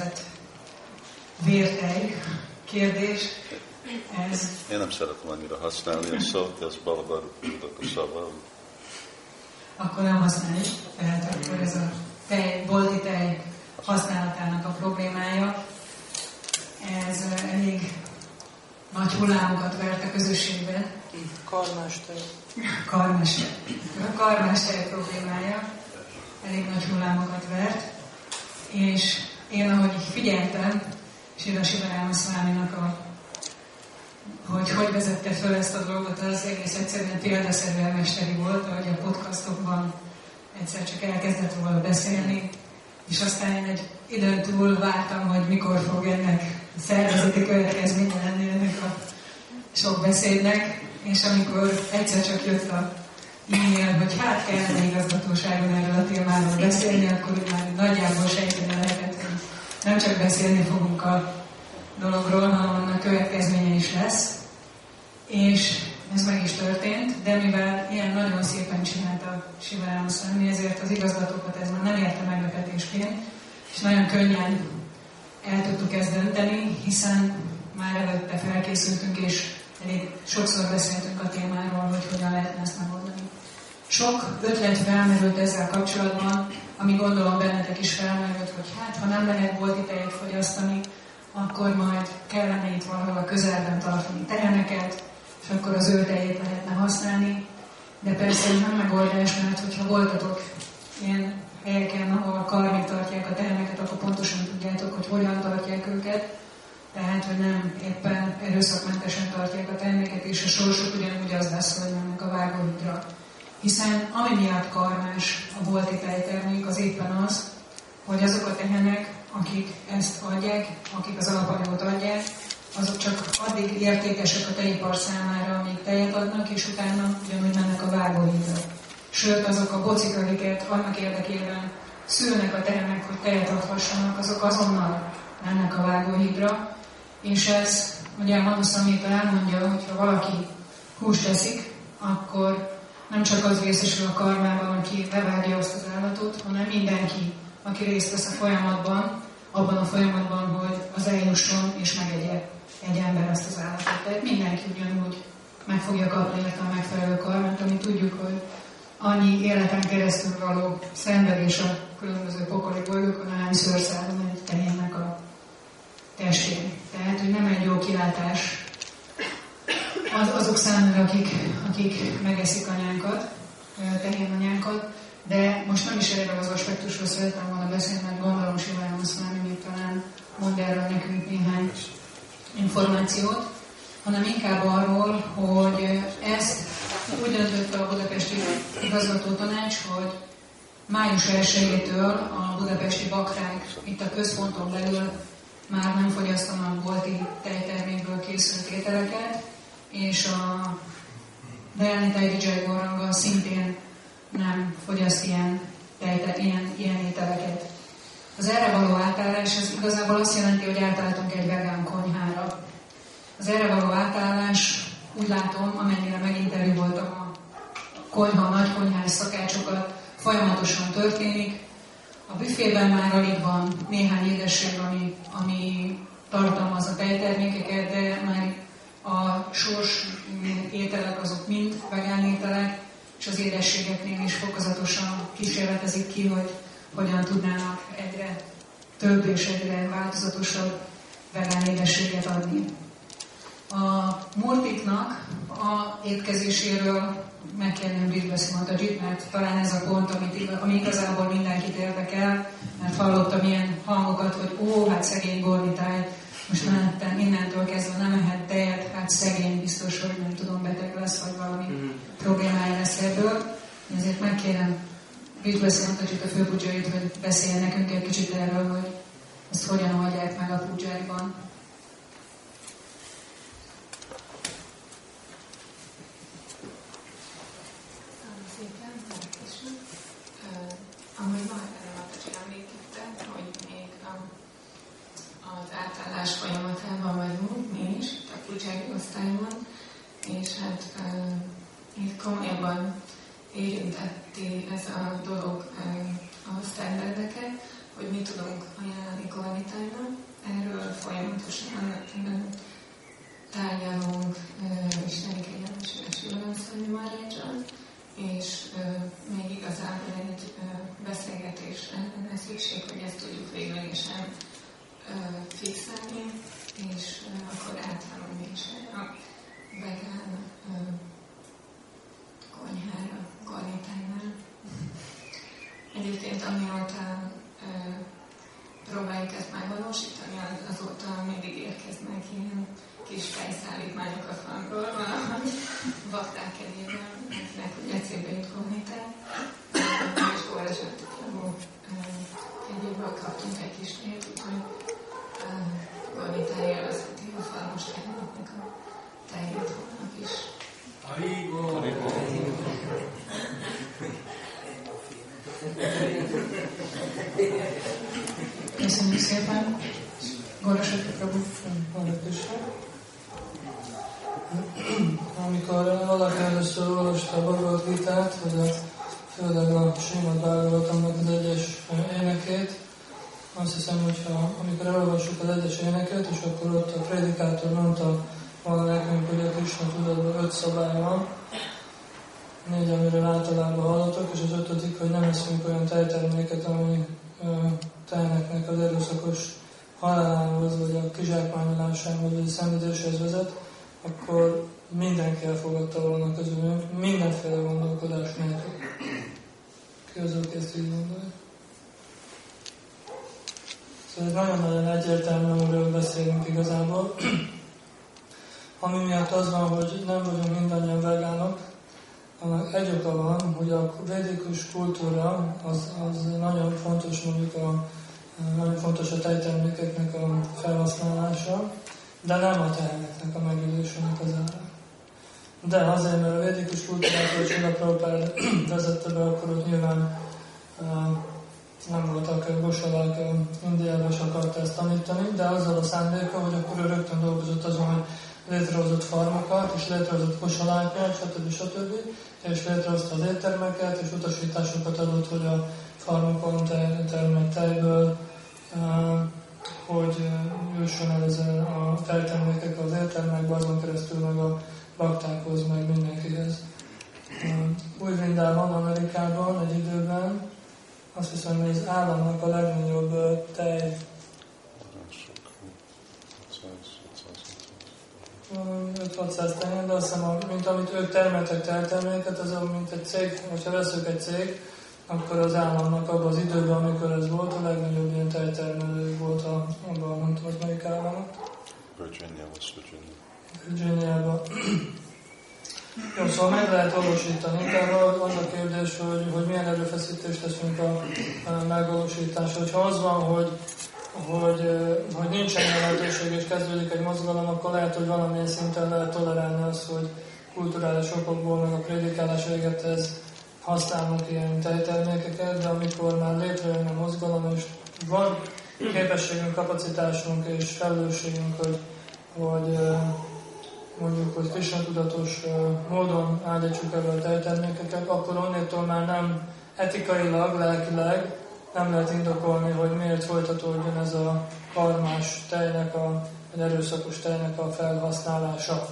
úgynevezett vértej kérdés. Ez... Én nem szeretem annyira használni a szót, ez balabar tudok a szava. Akkor nem használjuk, tehát akkor ez a tej, bolti tej használatának a problémája. Ez elég nagy hullámokat vert a közösségben. Karmester. Karmester. A karmester problémája elég nagy hullámokat vert, és én ahogy figyeltem, Siva Sivaráma Szváminak a hogy hogy vezette föl ezt a dolgot, az egész egyszerűen példaszerűen mesteri volt, ahogy a podcastokban egyszer csak elkezdett volna beszélni, és aztán én egy időn túl vártam, hogy mikor fog ennek szervezeti következménye lenni ennek a sok beszédnek, és amikor egyszer csak jött a e-mail, hogy hát kellene igazgatóságon erről a témáról beszélni, akkor már nagyjából sejteni lehetett, nem csak beszélni fogunk a dologról, hanem annak következménye is lesz. És ez meg is történt, de mivel ilyen nagyon szépen csinálta Sivarám Szami, ezért az igazgatókat ez már nem érte meglepetésként, és nagyon könnyen el tudtuk ezt dönteni, hiszen már előtte felkészültünk, és elég sokszor beszéltünk a témáról, hogy hogyan lehetne ezt megoldani. Sok ötlet felmerült ezzel kapcsolatban, ami gondolom bennetek is felmerült, hogy hát, ha nem lehet bolti tejet fogyasztani, akkor majd kellene itt valahol a közelben tartani teheneket, és akkor az ő lehetne használni. De persze nem megoldás, mert hogyha voltatok ilyen helyeken, ahol karmik tartják a teheneket, akkor pontosan tudjátok, hogy hogyan tartják őket. Tehát, hogy nem éppen erőszakmentesen tartják a teheneket, és a sorsuk ugyanúgy az lesz, hogy mennek a vágóhidra. Hiszen ami miatt karmás a bolti tejtermék, az éppen az, hogy azok a tehenek, akik ezt adják, akik az alapanyagot adják, azok csak addig értékesek a tejipar számára, amíg tejet adnak, és utána ugyanúgy mennek a vágóhídra. Sőt, azok a bocik, amiket annak érdekében szülnek a tehenek, hogy tejet adhassanak, azok azonnal mennek a vágóhídra, és ez, ugye a Samhita elmondja, hogy ha valaki húst teszik, akkor nem csak az részesül a karmában, aki levágja azt az állatot, hanem mindenki, aki részt vesz a folyamatban, abban a folyamatban, hogy az eljusson és megegye egy ember ezt az állatot. Tehát mindenki ugyanúgy meg fogja kapni a megfelelő karmát, ami tudjuk, hogy annyi életen keresztül való szenvedés a különböző pokoli bolygókon, hányszor szállom egy tehénnek a testén. Tehát, hogy nem egy jó kilátás az, azok számára, akik, akik megeszik anyánkat, anyánkat, de most nem is erre az aspektusról szeretem volna beszélni, mert gondolom Sivály Moszlámi még talán mond erről nekünk néhány információt, hanem inkább arról, hogy ezt úgy döntötte a Budapesti Igazgató Tanács, hogy május 1-től a budapesti bakták itt a központon belül már nem fogyasztanak bolti tejtermékből készült ételeket, és a Delni Tejvidzsai szintén nem fogyaszt ilyen, tejte, ilyen, ilyen ételeket. Az erre való átállás az igazából azt jelenti, hogy átálltunk egy vegán konyhára. Az erre való átállás úgy látom, amennyire meginterjú voltam a konyha, a nagy konyhás szakácsokat, folyamatosan történik. A büfében már alig van néhány édesség, ami, ami tartalmaz a tejtermékeket, de már a sors ételek azok mind vegán ételek, és az édességeknél is fokozatosan kísérletezik ki, hogy hogyan tudnának egyre több és egyre változatosabb vegán édességet adni. A multiknak a étkezéséről megkérném Brit Beszimantadzsit, mert talán ez a pont, amit, ami igazából mindenkit érdekel, mert hallottam ilyen hangokat, hogy ó, hát szegény gornitáj, most mentem innentől kezdve nem ehet tejet, hát szegény biztos, hogy nem tudom, beteg lesz, vagy valami mm. problémája lesz ebből. Ezért megkérem Beszimantadzsit a főpudzsait, hogy beszéljen nekünk egy kicsit erről, hogy ezt hogyan oldják meg a pudzsáiban. Ahogy már Matacsi említette, hogy még az átállás folyamatában vagyunk, mi is, a kulcsági osztályban, és hát uh, itt komolyabban érintetti ez a dolog uh, a standardeket, hogy mit tudunk ajánlani Kornitájnak. Erről folyamatosan tárgyalunk Isteni Kegyelmes Szülőasszony Marácsal, és még igazából egy beszélgetésre lenne szükség, hogy ezt tudjuk véglegesen fixálni, és akkor átvállunk is a vegán konyhára, garnitánynál. Egyébként amióta próbáljuk ezt megvalósítani, azóta mindig érkeznek ilyen kis fejszállítmányok a falról, valahogy bakták egyében, akinek úgy eszébe jut kommunitál, és Órazsatoklavó egyéből kaptunk egy kis lét, úgyhogy kommunitál élvezheti a falmos tegnapnak a tejét holnap is. Haribo! Köszönjük szépen! Gorosok Prabhu Amikor valaki először olvasta a Bhagavad Gita-t, vagy a, főleg a Srimad Bhagavatamnak az egyes énekét, azt hiszem, hogy ha, amikor elolvassuk az egyes éneket, és akkor ott a prédikátor mondta volna nekünk, hogy a Krishna tudatban öt szabály van, négy, amiről általában hallottak, és az ötödik, hogy nem eszünk olyan tejterméket, ami tejneknek az erőszakos halálához, vagy a kizsákmányolásához, vagy a szenvedéshez vezet, akkor mindenki elfogadta volna közülünk, mindenféle gondolkodás nélkül. Ki az, aki ezt így gondolja? Szóval nagyon-nagyon egyértelmű, amiről beszélünk igazából. Ami miatt az van, hogy nem vagyunk mindannyian vegánok, annak egy oka van, hogy a védikus kultúra az, az nagyon fontos mondjuk a nagyon fontos a tejtermékeknek a felhasználása, de nem a teheneknek a megélésének az ára. De azért, mert a védikus kultúrát, hogy Csilla Prabhupád vezette be, akkor ott nyilván nem voltak gosalák uh, Indiában, és akarta ezt tanítani, de azzal a szándéka, hogy akkor ő rögtön dolgozott azon, hogy létrehozott farmokat, és létrehozott kosalákat, stb. stb. és létrehozta az éttermeket, és utasításokat adott, hogy a farmokon termett tejből hogy jusson el ezen a feltermékek az értelmekbe, azon keresztül meg a baktákhoz, meg mindenkihez. Új Vrindában, Amerikában egy időben azt hiszem, hogy az államnak a legnagyobb tej 5-600 tenyén, de azt hiszem, mint amit ők termeltek terméket, az mint egy cég, hogyha veszük egy cég, akkor az államnak abban az időben, amikor ez volt, a legnagyobb ilyen tejtermelő volt a, abban, nem tudom, melyik államot. Virginia, West Virginia. Virginia-ban. Jó, szóval meg lehet valósítani, de az a kérdés, hogy, hogy milyen erőfeszítést teszünk a, a megvalósításra. Hogyha az van, hogy, hogy, hogy nincsen lehetőség és kezdődik egy mozgalom, akkor lehet, hogy valamilyen szinten lehet tolerálni azt, hogy kulturális okokból, meg a prédikálás véget ez használunk ilyen tejtermékeket, de amikor már létrejön a mozgalom, és van képességünk, kapacitásunk és felelősségünk, hogy, hogy mondjuk, hogy Krishna tudatos módon állítsuk elő a tejtermékeket, akkor onnétól már nem etikailag, lelkileg nem lehet indokolni, hogy miért folytatódjon ez a karmás tejnek, a, egy erőszakos tejnek a felhasználása.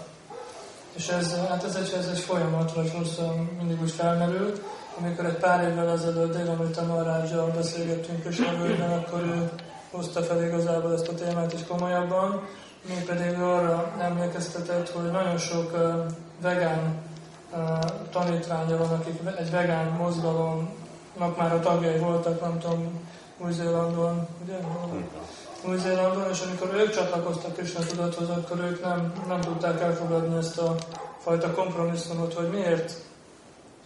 És ez, hát ez egy, ez egy folyamat, vagy hosszan mindig úgy felmerült. Amikor egy pár évvel ezelőtt Délamita Marázsjal beszélgettünk Kösnevőben, akkor ő hozta fel igazából ezt a témát is komolyabban. Mi pedig arra emlékeztetett, hogy nagyon sok vegán uh, tanítványa van, akik egy vegán mozgalomnak már a tagjai voltak, nem tudom, Új-Zélandon, ugye? Új-Zélandon, és amikor ők csatlakoztak Krishna tudathoz, akkor ők nem, nem tudták elfogadni ezt a fajta kompromisszumot, hogy miért.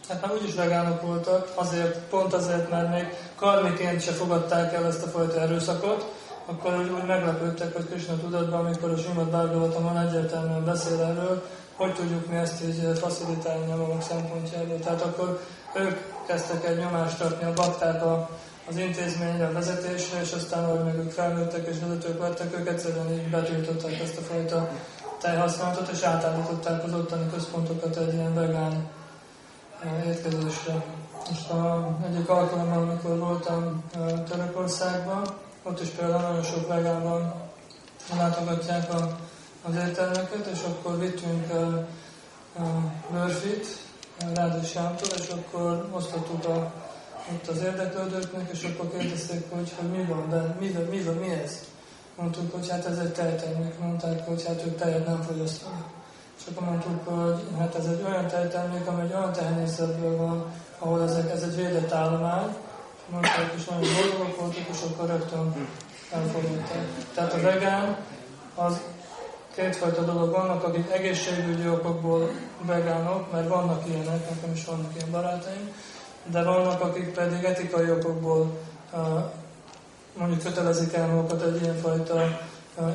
Hát már úgyis vegánok voltak, azért, pont azért, mert még karmiként se fogadták el ezt a fajta erőszakot, akkor úgy, úgy meglepődtek, hogy Krishna tudatban, amikor a Simad Bhagavatamon egyértelműen beszél erről, hogy tudjuk mi ezt így facilitálni a magunk szempontjából. Tehát akkor ők kezdtek egy nyomást adni a bakták a az intézményre, a vezetésre, és aztán, ahogy meg ők felnőttek és vezetők lettek, ők egyszerűen így betiltották ezt a fajta tejhasználatot, és átállították az ottani központokat egy ilyen vegán eh, étkezésre. Most a egyik alkalommal, amikor voltam Törökországban, ott is például nagyon sok vegánban látogatják a, az ételeket, és akkor vittünk uh, uh, Murphy-t, Rádi Sámtól, és akkor osztottuk a, ott az érdeklődőknek, és akkor kérdezték, hogy, hogy mi van benne, mi, mi, mi, mi ez? Mondtuk, hogy hát ez egy tejtermék, mondták, hogy hát ők tejet nem fogyasztanak. És akkor mondtuk, hogy hát ez egy olyan tejtermék, ami egy olyan tehenészetből van, ahol ezek, ez egy védett állomány, mondták, és nagyon boldogok voltak, és akkor rögtön elfogadták. Tehát a vegán az kétfajta dolog. Vannak, akik egészségügyi okokból vegánok, mert vannak ilyenek, nekem is vannak ilyen barátaim, de vannak, akik pedig etikai okokból mondjuk kötelezik el magukat egy ilyenfajta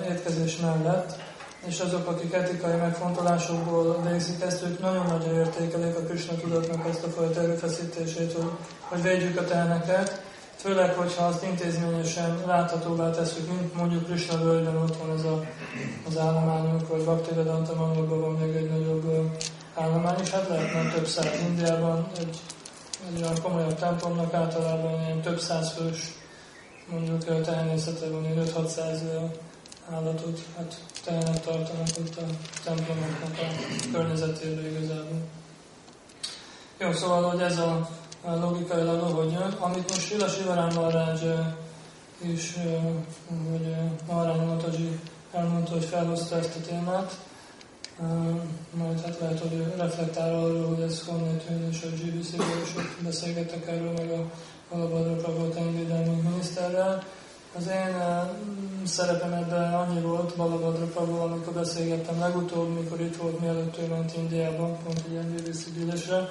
étkezés mellett, és azok, akik etikai megfontolásokból végzik ezt, ők nagyon-nagyon értékelik a Krishna tudatnak ezt a fajta erőfeszítését, hogy, hogy védjük a teheneket, főleg, hogyha azt intézményesen láthatóvá tesszük, mint mondjuk Krishna völgyben ott van ez a, az állományunk, vagy Bhaktivedanta Manolban van még egy nagyobb állomány, és hát lehetne több száz Indiában, egy, egy olyan komolyabb templomnak általában ilyen több száz fős mondjuk tehenészete van, 5-600 állatot, hát tehenet tartanak ott a templomoknak a környezetében igazából. Jó, szóval, hogy ez a logikailag ahogy jön, amit most Sila Sivarán Maharaj is, hogy Maharaj Mataji elmondta, hogy felhozta ezt a témát, majd hát lehet, hogy reflektál arról, hogy ez honnét jön, és a GBC-ről is ott beszélgettek erről, meg a Balabadra Prabhu Tenvédelmi miniszterrel. Az én szerepem ebben annyi volt Balabadra Prabhu, amikor beszélgettem legutóbb, mikor itt volt, mielőtt ő ment Indiába, pont egy GBC gyűlésre,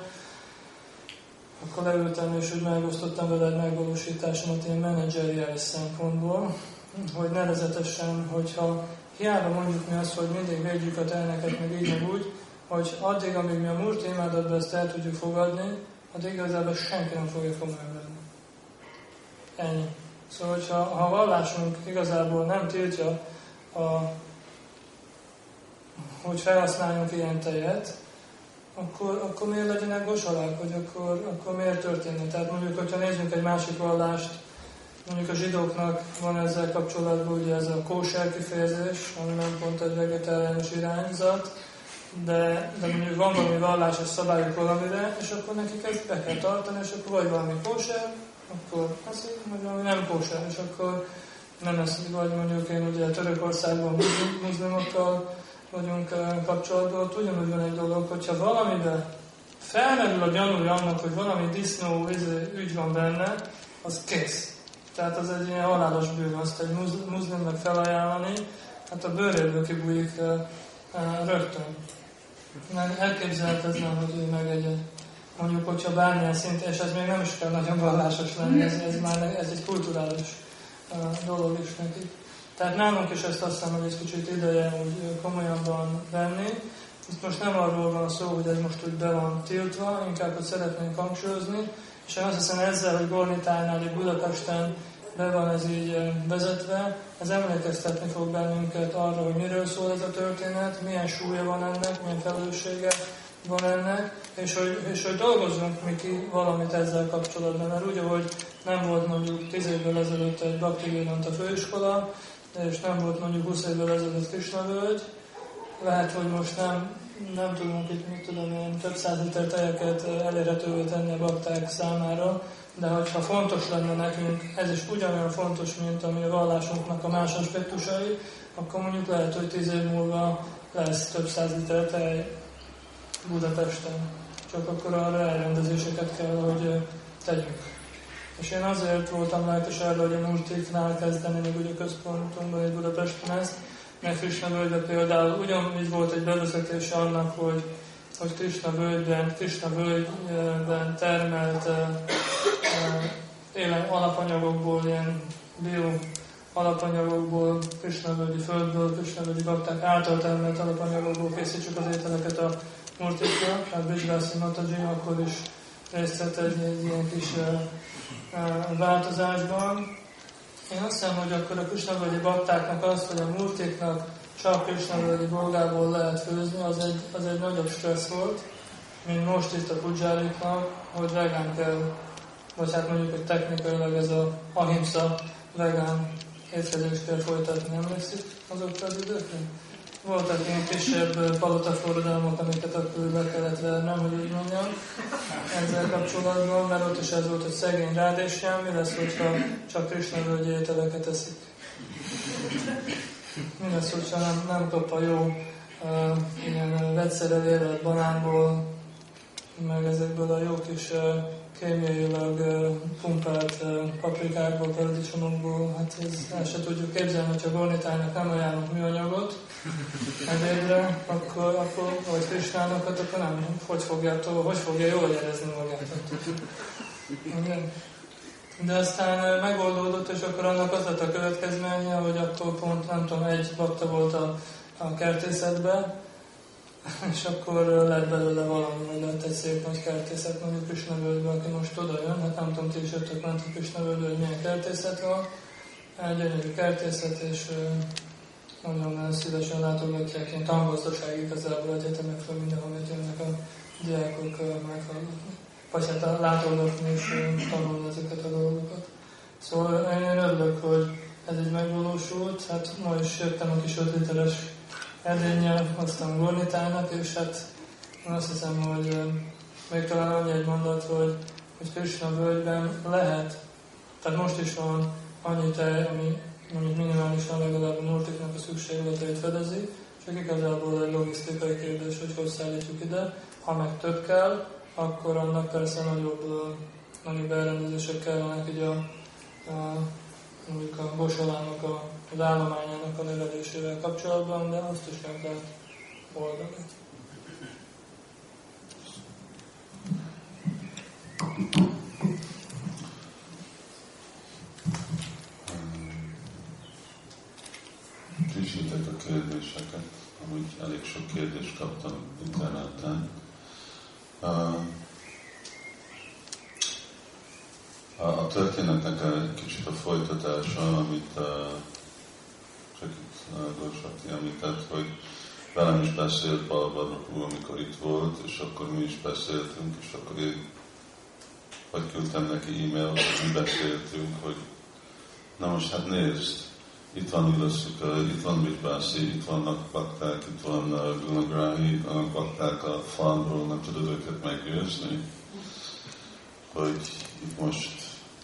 akkor leültem és úgy megosztottam vele egy megvalósításomat ilyen menedzseriális szempontból, hogy nevezetesen, hogyha hiába mondjuk mi azt, hogy mindig védjük a teheneket, meg így, meg úgy, hogy addig, amíg mi a múlt témádatban ezt el tudjuk fogadni, addig igazából senki nem fogja komolyan venni. Ennyi. Szóval, hogyha, ha a vallásunk igazából nem tiltja, a, hogy felhasználjunk ilyen tejet, akkor, akkor miért legyenek gosalák, hogy akkor, akkor miért történne? Tehát mondjuk, hogyha nézzünk egy másik vallást, mondjuk a zsidóknak van ezzel kapcsolatban ugye ez a kóser kifejezés, ami nem pont egy vegetáriánus irányzat, de, de mondjuk van valami vallásos szabályok valamire, és akkor nekik ezt be kell tartani, és akkor vagy valami kóser, akkor eszik, vagy valami nem kóser, és akkor nem eszik, vagy mondjuk én ugye Törökországban muszlimokkal vagyunk eh, kapcsolatban, ott ugyanúgy van egy dolog, hogyha valamiben felmerül a gyanúja annak, hogy valami disznó izé, ügy van benne, az kész. Tehát az egy ilyen halálos bűn, azt egy muzlimnak felajánlani, hát a bőréből kibújik uh, uh, rögtön. Elképzelhetetlen, hogy ő megegye. Mondjuk, hogyha bármilyen szint, és ez még nem is kell nagyon vallásos lenni, ez, ez már ez egy kulturális dolog is nekik. Tehát nálunk is ezt azt hiszem, hogy egy kicsit ideje úgy komolyabban venni. Itt most nem arról van szó, hogy ez most úgy be van tiltva, inkább, hogy szeretnénk hangsúlyozni, és én azt hiszem ezzel, hogy Gornitánál, hogy Budapesten be van ez így vezetve, ez emlékeztetni fog bennünket arra, hogy miről szól ez a történet, milyen súlya van ennek, milyen felelőssége van ennek, és hogy, és hogy dolgozzunk mi ki valamit ezzel kapcsolatban, mert úgy, hogy nem volt mondjuk 10 évvel ezelőtt egy Bhakti a főiskola, és nem volt mondjuk 20 évvel ezelőtt völgy, lehet, hogy most nem, nem tudunk itt, mit tudom én, több száz liter tejeket elérhetővé tenni a bakták számára, de hogyha fontos lenne nekünk, ez is ugyanolyan fontos, mint ami a vallásunknak a más aspektusai, akkor mondjuk lehet, hogy tíz év múlva lesz több száz liter tej Budapesten. Csak akkor arra elrendezéseket kell, hogy tegyünk. És én azért voltam lelkes erre, hogy a multiknál kezdeni, még ugye központunkban, egy Budapesten ezt, mert Krishna völgyben például ugyanúgy volt egy bevezetés annak, hogy, hogy Krishna völgyben, Krishna völgyben termelt uh, alapanyagokból, ilyen bio alapanyagokból, völgyi földből, völgyi bakták által termelt alapanyagokból készítsük az ételeket a murtikra, tehát Brizsvászi Mataji akkor is részt vett egy, egy ilyen kis uh, változásban. Én azt hiszem, hogy akkor a Krisnavölgyi baktáknak azt, hogy a murtéknak csak Krisnavölgyi bolgából lehet főzni, az egy, az egy nagyobb stressz volt. mint most itt a pudzsáriknak, hogy vegán kell, vagy hát mondjuk, hogy technikailag ez a ahimsa vegán étkezést kell folytatni, emlékszik azokra az időkre? Voltak ilyen kisebb palotaforradalmak, amiket akkor be kellett vernem, hogy úgy mondjam, ezzel kapcsolatban, mert ott is ez volt, hogy szegény rád és mi lesz, hogyha csak Krishna völgyi ételeket eszik. Mi lesz, hogyha nem, nem kap a jó uh, ilyen vegyszerrel érett banánból, meg ezekből a jó kis uh, kémiailag pumpált paprikákból, paradicsomokból, hát ez el se tudjuk képzelni, hogyha gornitának nem ajánlunk műanyagot. Ebédre, akkor, akkor vagy Krisnánokat, akkor nem, hogy fogja, hogy fogja jól érezni magát. De aztán megoldódott, és akkor annak az lett a következménye, hogy akkor pont, nem tudom, egy bakta volt a, a kertészetben, és akkor lett belőle valami, hogy lett egy szép nagy kertészet, mondjuk Krisnavölgyben, aki most oda jön, hát nem tudom, ti is jöttök ment a Krisnavölgyben, hogy milyen kertészet van, egy gyönyörű kertészet, és nagyon szívesen látogatják ilyen tangazdaság igazából egyetemekről, mindenhol jönnek a diákok meghallgatni. Vagy hát látogatni és tanulni ezeket a dolgokat. Szóval én örülök, hogy ez így megvalósult. Hát ma is jöttem a kis 5 literes edénnyel, aztán gornitának, és hát én azt hiszem, hogy még talán annyi egy mondat, hogy, hogy Krishna völgyben lehet, tehát most is van annyi tej, ami mondjuk minimálisan legalább a Nortiknak a szükségleteit fedezi, csak igazából egy logisztikai kérdés, hogy hogy szállítjuk ide. Ha meg több kell, akkor annak persze nagyobb, nagyobb elrendezések kellenek így a, a mondjuk a bosolának a, az állományának a növelésével kapcsolatban, de azt is meg lehet oldani. Frissítek a kérdéseket, amúgy elég sok kérdést kaptam interneten. A, a történetnek kicsit a folytatása, amit csak itt Gorsati említett, hogy velem is beszélt Balbarnok amikor itt volt, és akkor mi is beszéltünk, és akkor én vagy küldtem neki e-mailt, mi beszéltünk, hogy na most hát nézd, itt van Ilaszika, itt van Vipászi, itt vannak bakták, itt van uh, Gunagrahi, itt vannak bakták a farmról, nem tudod őket meggyőzni, hogy itt most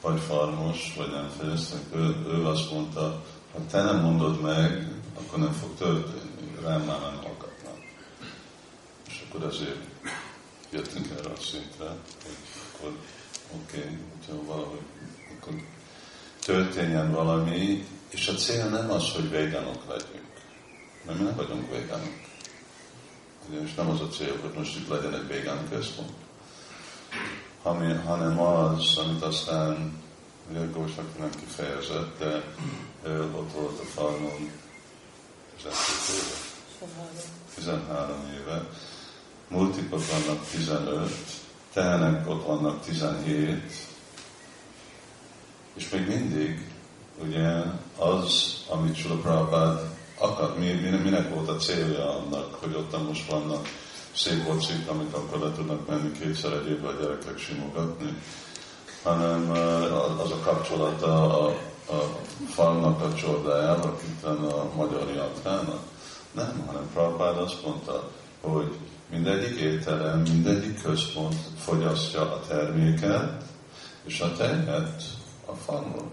vagy farmos, vagy nem fejeztek. Ő, ő azt mondta, ha te nem mondod meg, akkor nem fog történni, rám már nem hallgatnak. És akkor azért jöttünk erre a szintre, hogy akkor oké, okay, hogyha valahogy akkor történjen valami, és a cél nem az, hogy végánok legyünk. Mert mi nem vagyunk végánok. És nem az a cél, hogy most itt legyen egy végán központ. Hanem az, amit aztán ugye Gósak nem kifejezett, de ő ott volt a farmon 12 éve. 13 éve. Multipok vannak 15, tehenek ott vannak 17, és még mindig ugye az, amit Sula Prabhupád akar, mi, minek volt a célja annak, hogy ott most vannak szép bocik, amit akkor le tudnak menni kétszer egy évben a gyerekek simogatni, hanem az a kapcsolata a, a falnak a csordájával, itt a magyar jatrának. Nem, hanem Prabhupád azt mondta, hogy mindegyik étterem, mindegyik központ fogyasztja a terméket, és a tejet a falról.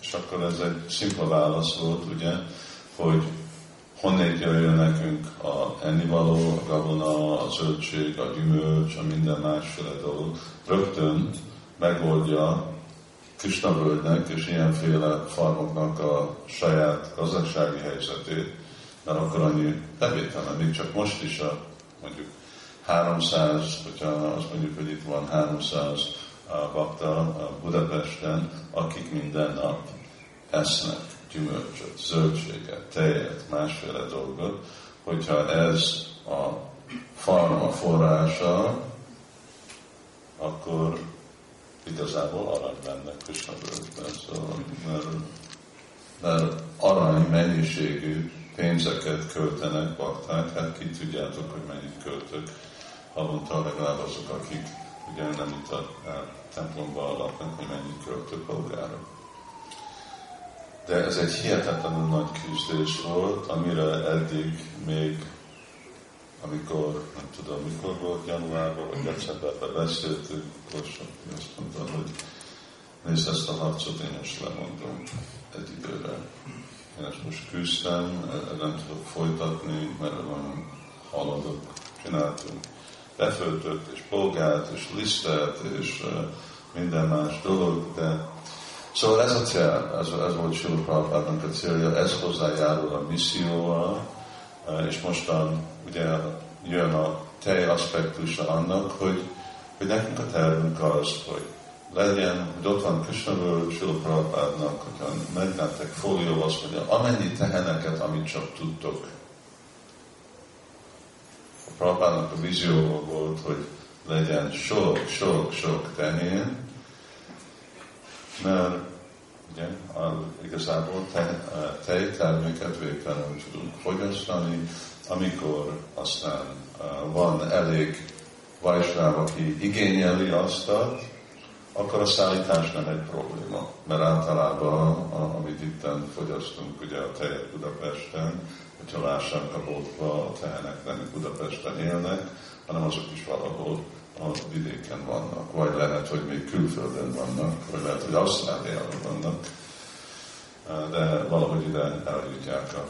És akkor ez egy szimpla válasz volt, ugye, hogy honnét jöjjön nekünk a ennivaló, a gabona, a zöldség, a gyümölcs, a minden másféle dolog. Rögtön megoldja Krishna völgynek és ilyenféle farmoknak a saját gazdasági helyzetét, mert akkor annyi bevétele, még csak most is a mondjuk 300, hogyha azt mondjuk, hogy itt van 300 bakta Budapesten, akik minden nap esznek gyümölcsöt, zöldséget, tejet, másféle dolgot, hogyha ez a farma forrása, akkor igazából arany lenne Krishna völgyben, szóval, mert, mert arany mennyiségű pénzeket költenek bakták, hát ki tudjátok, hogy mennyit költök havonta legalább azok, akik ugye nem itt a, a templomban laknak, hogy mennyit költök polgára. De ez egy hihetetlenül nagy küzdés volt, amire eddig még, amikor, nem tudom, mikor volt, januárban vagy decemberben beszéltünk, akkor azt mondta, hogy nézd ezt a harcot, én most lemondom egy időre. Én ezt most küzdtem, nem tudok folytatni, mert van haladok, csináltunk beföltött, és polgárt, és lisztelt, és minden más dolog, de Szóval ez a cél, ez, ez volt Sila Prabhupádnak a célja, ez hozzájárul a misszióval, és mostan ugye jön a tej aspektusa annak, hogy, hogy nekünk a tervünk az, hogy legyen, hogy ott van Krishnaből, Sila Prabhupádnak, hogyha megnéztek fólió, azt mondja, amennyi teheneket, amit csak tudtok. A Prabhupádnak a vízióval volt, hogy legyen sok, sok, sok tehén, mert ugye, a, igazából te, tejterméket végtelenül tudunk fogyasztani, amikor aztán van elég vajsnáv, aki igényeli azt, akkor a szállítás nem egy probléma, mert általában, a, amit itt fogyasztunk, ugye a tejet Budapesten, hogyha lássák a boltba, a tehenek nem Budapesten élnek, hanem azok is valahol a vidéken vannak, vagy lehet, hogy még külföldön vannak, vagy lehet, hogy Ausztráliában vannak, de valahogy ide eljutják a,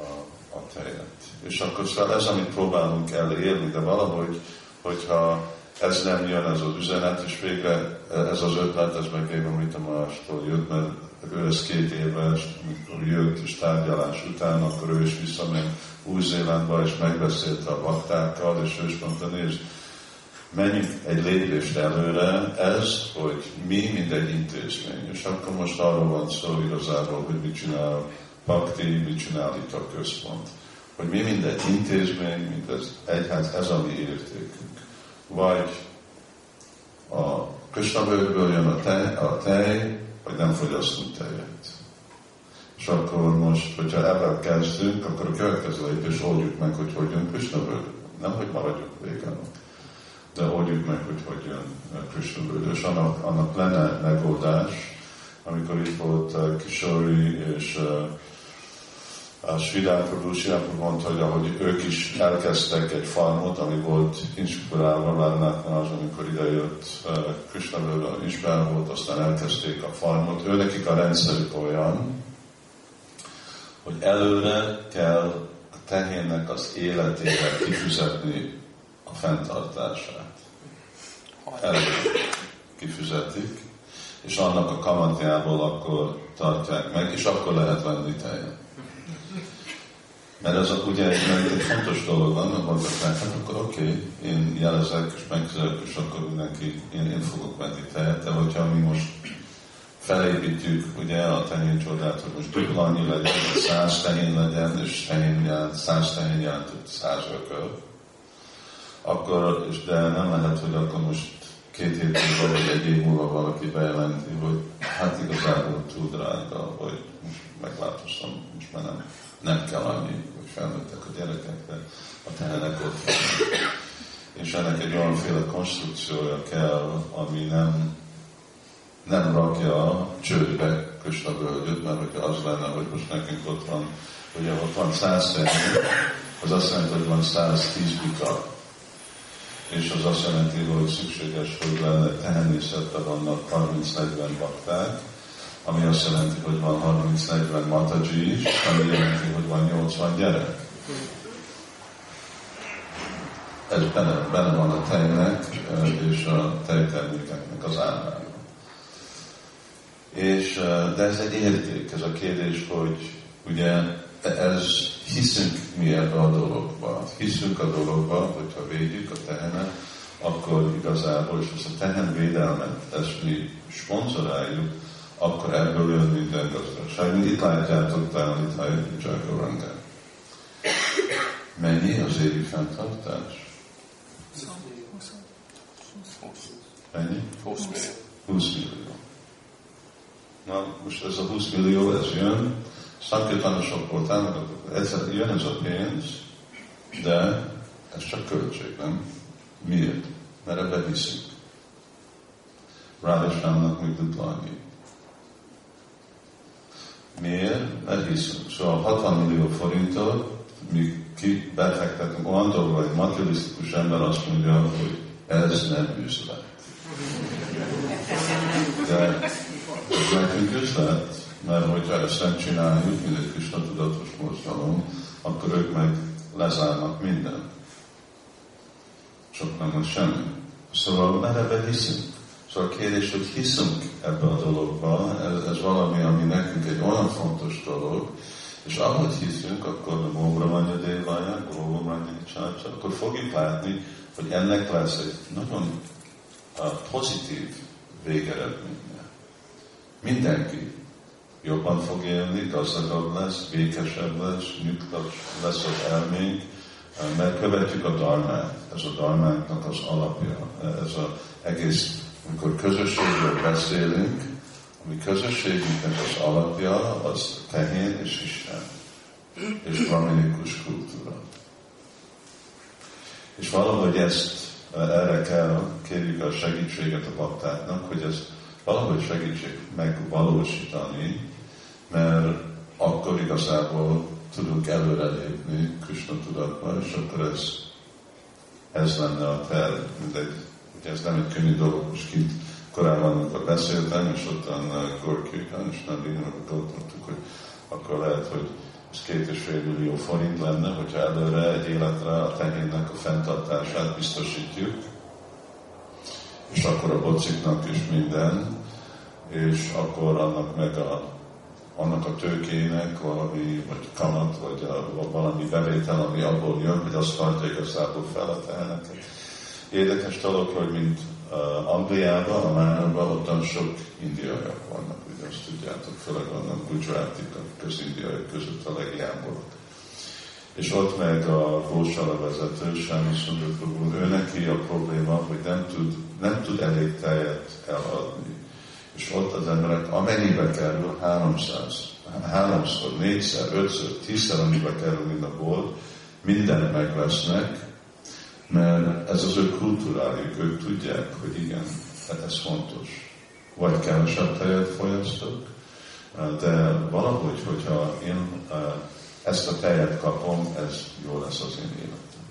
a, a tejet. És akkor szóval ez, amit próbálunk elérni, de valahogy, hogyha ez nem jön, ez az üzenet, és végre ez az ötlet, ez meg még amit a mástól jött, mert ő ez két éves, amikor jött és tárgyalás után, akkor ő is visszament Új-Zélandba, és megbeszélte a baktákkal, és ő is mondta, nézd, menjünk egy lépést előre, ez, hogy mi, mint egy intézmény. És akkor most arról van szó igazából, hogy mit csinál Bakti, mit csinál itt a központ. Hogy mi, mint egy intézmény, mint ez egyház, ez a mi értékünk. Vagy a Kösnabőrből jön a tej, a tej, vagy nem fogyasztunk tejet. És akkor most, hogyha ebben kezdünk, akkor a következő lépés oldjuk meg, hogy hogy jön Kösnabőrből. Nem, hogy maradjunk végának de oldjuk meg, hogy hogy jön Krishna és annak, annak lenne megoldás, amikor itt volt uh, Kishori és uh, a Svidán Prabhu, Svidán mondta, hogy ahogy ők is elkezdtek egy farmot, ami volt inspirálva, Várnátnál az, amikor idejött uh, Krishna inspirálva volt, aztán elkezdték a farmot. Ő nekik a rendszerük olyan, hogy előre kell a tehénnek az életére kifizetni a fenntartását előbb kifizetik, és annak a kamatjából akkor tartják meg, és akkor lehet venni tejet. Mert ez ugye egy, egy fontos dolog van, mert mondtak meg, hát akkor oké, okay, én jelezek, és megfizetek, és akkor mindenki, én, én fogok venni tejet, de hogyha mi most felépítjük ugye a tehén csodát, hogy most dupla annyi legyen, száz tehén legyen, és tehén jelent, száz tehén jelent, száz ököl, akkor, és de nem lehet, hogy akkor most két hét múlva, vagy egy év múlva valaki bejelenti, hogy hát igazából túl drága, vagy most megváltoztam, most már nem, nem kell annyi, hogy felnőttek a gyerekek, de a tehenek ott vannak. És ennek egy olyanféle konstrukciója kell, ami nem, nem rakja csődbe Kösna völgyöt, mert hogyha az lenne, hogy most nekünk ott van, ugye ott van száz az azt jelenti, hogy van 110 bika, és az azt jelenti, hogy szükséges, hogy lenne tehenészetben vannak 30-40 bakták, ami azt jelenti, hogy van 30-40 mataji is, ami jelenti, hogy van 80 gyerek. Ez benne, benne van a tejnek és a tejtermékeknek az árában. És, de ez egy érték, ez a kérdés, hogy ugye ez hiszünk mi ebbe a dologba. Hiszünk a dologba, hogyha védjük a tehenet, akkor igazából, és ezt a tehenvédelmet, ezt mi sponzoráljuk, akkor ebből jön minden gazdaság. Itt látjátok, talán itt látjuk Jacaranda. Mennyi az évi fenntartás? Mennyi? 20 millió. 20 millió. Na, most ez a 20 millió, ez jön, Sankirtanosokból támogatok, egyszer jön ez a pénz, de ez csak költség, nem? Miért? Mert ebbe hiszünk. Rádeshámnak még annyi. Miért? Mert hiszünk. Szóval 60 millió forintot mi ki befektetünk olyan dolgokra, hogy materialisztikus ember azt mondja, hogy ez nem üzlet. De ez nekünk üzlet, mert hogyha ezt nem csináljuk, mint egy Krishna tudatos mozgalom, akkor ők meg lezárnak mindent. Csak nem mond semmi. Szóval mert ebben hiszünk. Szóval a kérdés, hogy hiszünk ebbe a dologba, ez, ez valami, ami nekünk egy olyan fontos dolog, és ahogy hiszünk, akkor a Móbramanya Dévája, Góbramanya Csácsa, akkor fogjuk látni, hogy ennek lesz egy nagyon pozitív végeredménye. Mindenki jobban fog élni, gazdagabb lesz, békesebb lesz, nyugtabb lesz az elménk, mert követjük a darmát. Ez a darmánknak az alapja. Ez az egész, amikor közösségről beszélünk, mi közösségünknek az alapja az tehén és Isten, és braminikus kultúra. És valahogy ezt erre kell kérjük a segítséget a baktáknak, hogy ezt valahogy segítség megvalósítani, mert akkor igazából tudunk előrelépni Krishna tudatba, és akkor ez, ez lenne a terv. Mindegy, ugye ez nem egy könnyű dolog, most kint korábban, amikor beszéltem, és ottan Gorkőkán, és nem régen, amikor gondoltuk, hogy akkor lehet, hogy ez két és fél millió forint lenne, hogyha előre egy életre a tehénnek a fenntartását biztosítjuk, és akkor a bociknak is minden, és akkor annak meg a, annak a tőkének valami, vagy kamat, vagy a, valami bevétel, ami abból jön, hogy azt tartja igazából fel a teheneket. Érdekes dolog, hogy mint uh, Angliában, a Mánában, ottan sok indiaiak vannak, ugye azt tudjátok, főleg vannak Gujarátik, akik az indiaiak között a legjámbolok. És ott meg a Gósala vezető, Sámi Szundar ő neki a probléma, hogy nem tud, nem tud elég tejet eladni és ott az emberek amennyibe kerül, 300, háromszor, négyszer, ötször, tízszer annyiba kerül, mint a bolt, mindent megvesznek, mert ez az ő kultúrájuk, ők tudják, hogy igen, hát ez fontos. Vagy kevesebb tejet fogyasztok, de valahogy, hogyha én ezt a tejet kapom, ez jó lesz az én életem.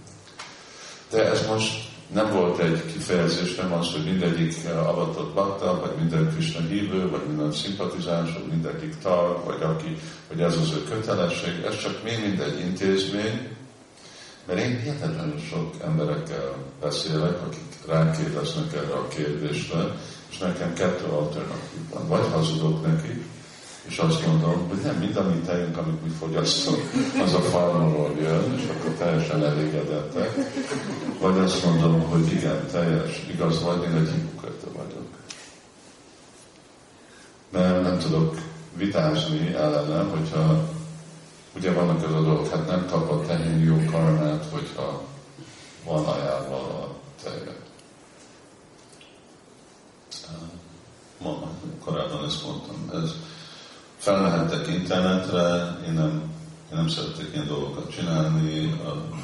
De ez most nem volt egy kifejezés, nem az, hogy mindegyik avatott bakta, vagy minden Krishna hívő, vagy minden szimpatizáns, vagy mindegyik tag, vagy aki, hogy ez az ő kötelesség, ez csak mi mindegy intézmény, mert én hihetetlenül sok emberekkel beszélek, akik rákérdeznek erre a kérdésre, és nekem kettő alternatív van. Vagy hazudok nekik, és azt mondom, hogy nem mind a mi tejünk, amit mi fogyasztunk, az a farmról jön, és akkor teljesen elégedettek. Vagy azt mondom, hogy igen, teljes, igaz vagy, én egy hipokrita vagyok. Mert nem tudok vitázni ellenem, hogyha ugye vannak ez a dolgok, hát nem kap a tehén jó karmát, hogyha van ajánlva a tejet. Ma, korábban ezt mondtam, ez felmehettek internetre, én nem, én nem szeretek ilyen dolgokat csinálni, a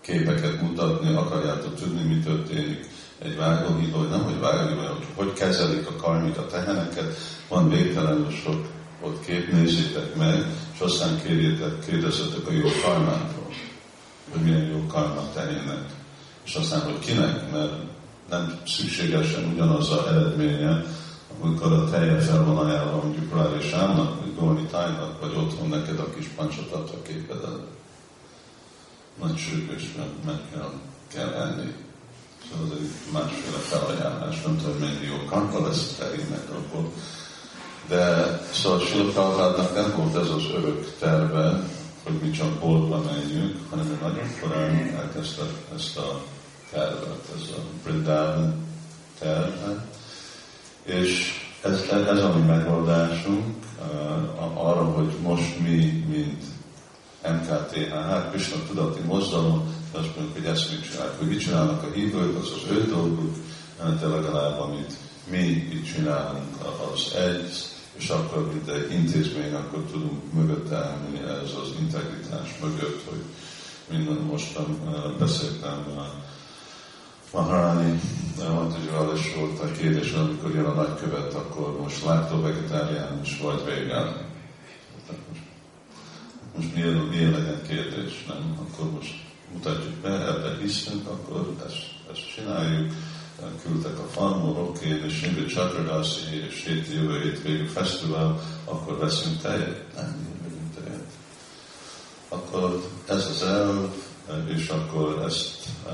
képeket mutatni, akarjátok tudni, mi történik egy vágóhídó, hogy nem, hogy vágóhídó, hogy hogy kezelik a karmit, a teheneket, van végtelenül sok ott kép, nézzétek meg, és aztán kérjétek, kérdezzetek a jó karmátról, hogy milyen jó karma tehének. És aztán, hogy kinek, mert nem szükségesen ugyanaz az eredménye, amikor a teje fel van ajánlva mondjuk rá és Ámnak, vagy Golni Tájnak, vagy otthon neked a kis pancsotat a képedet. Nagy sürgősben meg kell, kell enni. Szóval ez egy másféle felajánlás, nem tudom, mennyi jó kanka lesz a tejének abból. De szóval Silapálvádnak nem volt ez az örök terve, hogy mi csak boltba menjünk, hanem ő nagyon korán elkezdte ezt a tervet, ez a Brindavan tervet, és ez, ez a mi megoldásunk uh, arra, hogy most mi, mint MKTH, hát Krishna tudati mozdalom, azt mondjuk, hogy ezt mit csinálják, hogy mit csinálnak a hívők, az az ő dolguk, de legalább amit mi itt csinálunk, az egy, és akkor, mint egy intézmény, akkor tudunk mögött állni ez az integritás mögött, hogy minden mostan beszéltem Maharani Matajival is volt a kérdés, amikor jön a nagykövet, akkor most láktó vegetáriánus vagy végán. Most, most milyen, milyen legyen kérdés, nem? Akkor most mutatjuk be, ebbe hiszünk, akkor ezt, ezt csináljuk. Küldtek a farmorok, én és Ingrid Csakradászi, és hét jövő végül fesztivál, akkor veszünk tejet? Nem, vegyünk tejet. Akkor ez az elv, és akkor ezt uh,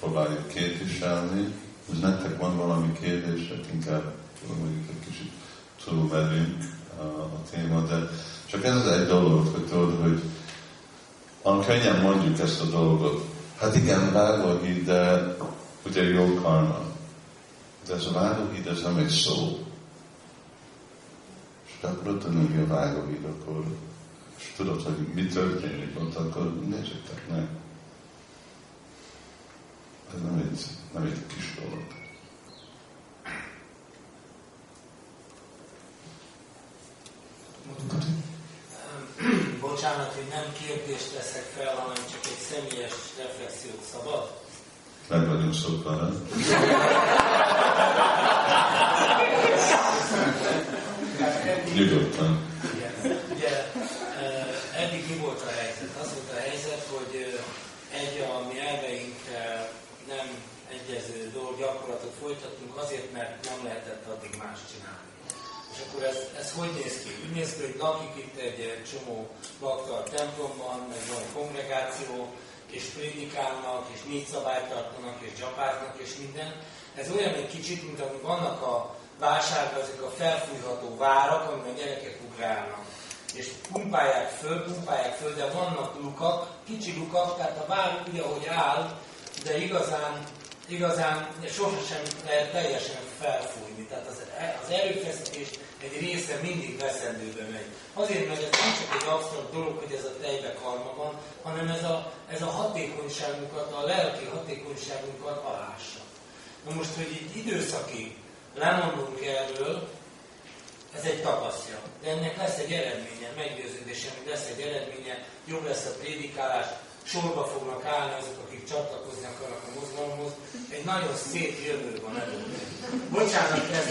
próbáljuk képviselni. Hogy nektek van valami kérdések, inkább mondjuk egy kicsit túlmegyünk uh, a téma, de csak ez az egy dolog, hogy tudod, hogy olyan könnyen mondjuk ezt a dolgot. Hát igen, vágóhíd, de ugye jó karma. De ez a vágóhíd, ez nem egy szó. És akkor hogy a vágóhíd, akkor és tudod, hogy mi történik ott, akkor nézzétek meg. Ez nem egy, nem egy kis dolog. Bocsánat, hogy nem kérdést teszek fel, hanem csak egy személyes reflexiót szabad? Meg vagyunk szokva, nem? Nyugodtan. Ugye, eddig mi volt a helyzet? Az volt a helyzet, hogy egy a mi elveinkkel egyező dolg gyakorlatot folytattunk azért, mert nem lehetett addig más csinálni. És akkor ez, ez hogy néz ki? Úgy néz ki, hogy lakik itt egy csomó bakta a templomban, meg van kongregáció, és prédikálnak, és négy szabályt tartanak, és csapáznak, és minden. Ez olyan egy kicsit, mint amik vannak a vásárban ezek a felfújható várak, amiben a gyerekek ugrálnak. És pumpálják föl, pumpálják föl, de vannak lukak, kicsi lukak, tehát a vár úgy, ahogy áll, de igazán, igazán sosem lehet teljesen felfújni. Tehát az, az erőfeszítés egy része mindig veszendőbe megy. Azért, mert ez nem csak egy absztrakt dolog, hogy ez a tejbe karma van, hanem ez a, ez a hatékonyságunkat, a lelki hatékonyságunkat alássa. Na most, hogy itt időszaki lemondunk erről, ez egy tapasztja. De ennek lesz egy eredménye, meggyőződésem, hogy lesz egy eredménye, jobb lesz a prédikálás, sorba fognak állni azok, akik csatlakozni akarnak a mozgalomhoz. Egy nagyon szép jövő van előtt. Bocsánat, ez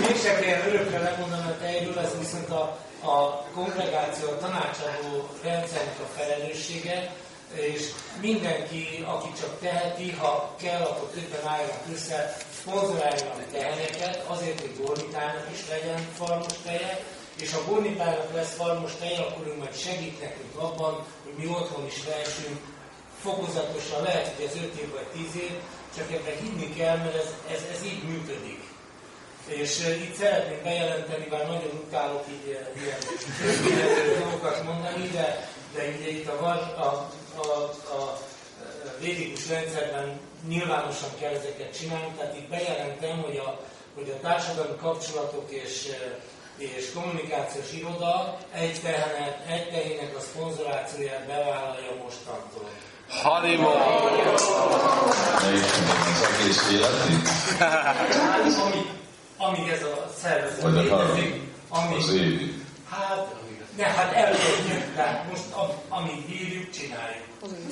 Mégse kell örökre lemondani a tejről, ez viszont a, a kongregáció, a tanácsadó rendszernek a felelőssége, és mindenki, aki csak teheti, ha kell, akkor többen álljanak össze, szponzoráljanak teheneket, azért, hogy Gornitának is legyen farmos teje, és ha Gornitának lesz farmos teje, akkor ő majd segít nekünk abban, hogy mi otthon is lehessünk, fokozatosan, lehet, hogy ez 5 év vagy 10 év, csak ebben hinni kell, mert ez, ez, ez így működik. És itt szeretnék bejelenteni, bár nagyon utálok így ilyen, ilyen dolgokat mondani, de, de ugye itt a, a, a, a védikus rendszerben nyilvánosan kell ezeket csinálni, tehát itt bejelentem, hogy a, hogy a társadalmi kapcsolatok és, és kommunikációs iroda egy, tehenet, egy tehének a szponzorációját bevállalja mostantól. Harimo! Az egész életig? Amíg, ez a szervezet létezik, amíg, Az évig. Hát, de hát elérjük, tehát most am, amit bírjuk, csináljuk.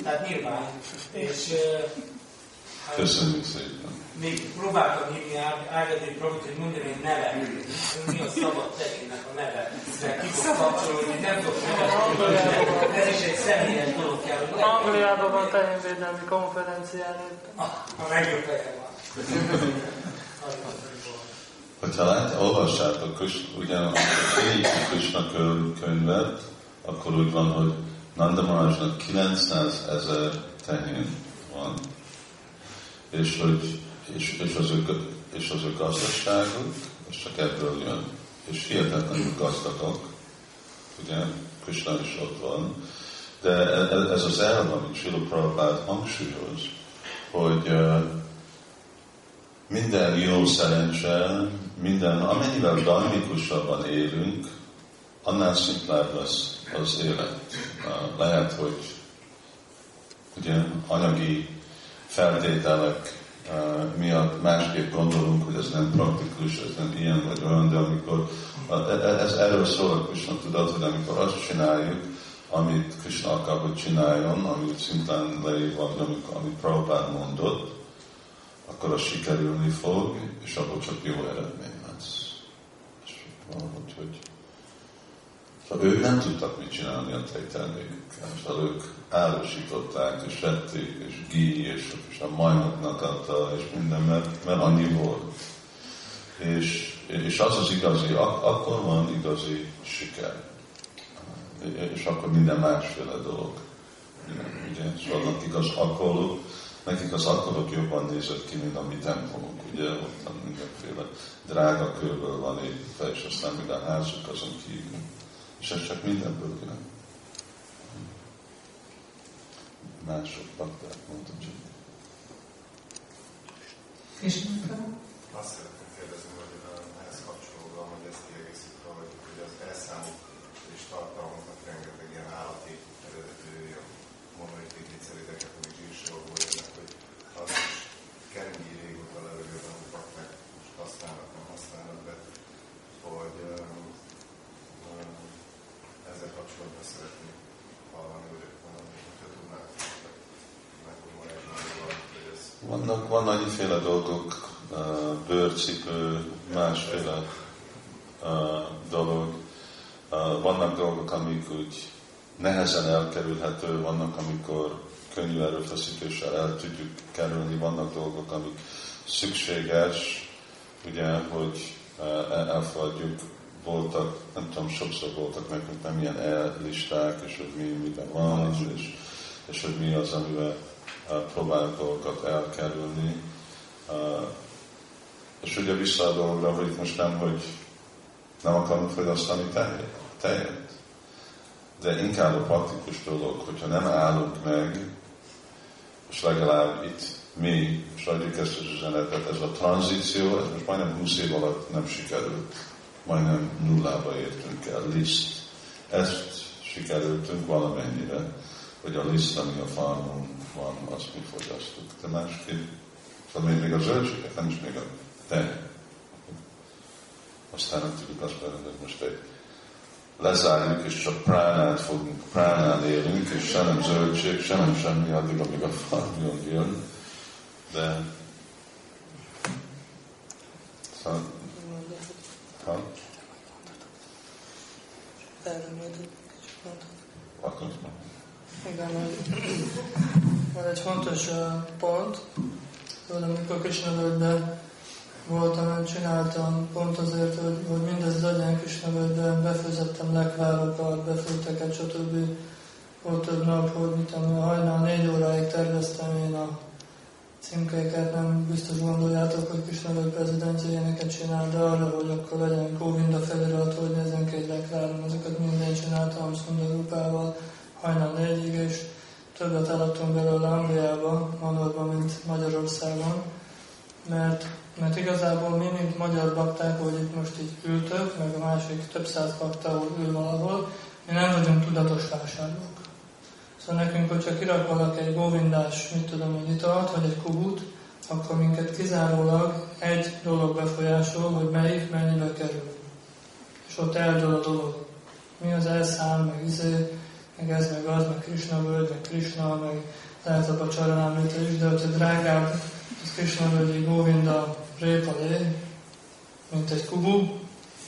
Tehát nyilván. És hát, Köszönjük szépen. még próbáltam hívni Ágadi Pravit, hogy mondjam egy nevet. Mi a szabad tegének a neve. De ki fog kapcsolódni, nem tudok nevet. Ez is egy személyes dolog kell. Angliában van tehénvédelmi konferencián. A legjobb helyen van. Hogyha lát, olvassátok ugyan a Krishna könyvet, akkor úgy van, hogy Nanda Maharajnak 900 ezer tehén van, és, hogy, és, és, az ő, és az ő gazdaságuk, és csak ebből jön. És hihetetlenül gazdagok, ugye, Krishna is ott van, de e, ez az elv, amit Srila Prabhupád hangsúlyoz, hogy minden jó szerencse, minden, amennyivel dynamikusabban élünk, annál szimplább lesz az élet. Lehet, hogy ugye anyagi feltételek miatt másképp gondolunk, hogy ez nem praktikus, ez nem ilyen vagy olyan, de amikor ez erről szól a Krishna tudat, hogy amikor azt csináljuk, amit Krishna akar, hogy csináljon, amit szintén leírva, amit, amit Prabhupád mondott, akkor az sikerülni fog, és abból csak jó eredmény lesz. És valahogy, hogy Szóval ők nem tudtak mit csinálni a tejtermékekkel. Szóval ők árusították, és vették, és gí, és, és a majmoknak adta, és minden, mert, mert annyi volt. És, és az az igazi, ak- akkor van igazi siker. És akkor minden másféle dolog. Ugye? Szóval nekik az nekik az akkolók jobban nézett ki, mint a mi templomunk. Ugye ott mindenféle drága körből van építve, és aztán még a házuk azon kívül. És ez csak mindenből jön. Mások bakták, mondtam csak. Krisna Azt szeretném kérdezni, hogy ehhez kapcsolódóan, hogy ezt kiegészítve, hogy, hogy az elszámok és tartalmaznak rengeteg ilyen állati eredetű monoliti glicerideket, amik zsírsavból jönnek, hogy az is keringi régóta levegőben bakták, most használnak, nem használnak, de hogy um, um, ezzel kapcsolatban szeretnék hallani, hogy hogyha tudnák megmondani egy nagyobb, hogy ez Vannak, van annyiféle dolgok, bőrcipő, másféle dolog. Vannak dolgok, amik úgy nehezen elkerülhető, vannak, amikor könnyű erőfeszítéssel el tudjuk kerülni, vannak dolgok, amik szükséges, ugye, hogy uh, elfogadjuk, voltak, nem tudom, sokszor voltak nekünk nem ilyen ellisták, és hogy mi miben van, és, és, és hogy mi az, amivel próbálunk dolgokat elkerülni. És ugye vissza a dologra, hogy most nem, hogy nem akarunk fogyasztani tejet, tejet, de inkább a praktikus dolog, hogyha nem állunk meg, és legalább itt mi, és adjuk ezt az üzenetet, ez a tranzíció, ez most majdnem 20 év alatt nem sikerült. Majdnem nullába értünk el, liszt. Ezt sikerültünk valamennyire, hogy a liszt, ami a farmon van, azt mi fogyasztuk. De másképp, szóval még, még a zöldségek, nem is még a tej. Aztán nem tudjuk azt mondani, hogy most egy lezárjuk, és csak pránát fogunk, pránán élünk, és se nem zöldség, se nem semmi, addig, amíg a farmjon jön. De szóval, ha, Erre majd egy kicsit mondhatok. akkor azt mondom. Igen, van. Egy fontos pont, hogy amikor Krisnavölgyben voltam, én csináltam pont azért, hogy, hogy mindez legyen Krisnavölgyben, befőzettem lekvárokat, befőtteket, stb. Volt több nap, hogy mit tudom, hajnal négy óráig terveztem én a címkéket, nem biztos gondoljátok, hogy Krisnavölgy prezidencia ilyeneket csinál, de arra, hogy akkor legyen Govinda felirat, hogy nézzen ki egy lekváron, azokat minden csináltam Szundarupával, hajnal négyig, és többet eladtunk belőle Angliába, Manorban, mint Magyarországon, mert, mert igazából mi, mint magyar bakták, hogy itt most így ültök, meg a másik több száz bakta, ül valahol, mi nem vagyunk tudatos vásárlók. Szóval nekünk, hogyha kirak valaki egy góvindás, mit tudom, egy italt, vagy egy kubut, akkor minket kizárólag egy dolog befolyásol, hogy melyik mennyibe kerül. És ott eldől a dolog. Mi az elszám, meg izé, meg ez, meg az, meg Krishna völgy, meg Krishna, meg lehet a említve is, de hogyha drágább, az Krishna völgyi Govinda répalé, mint egy kubu,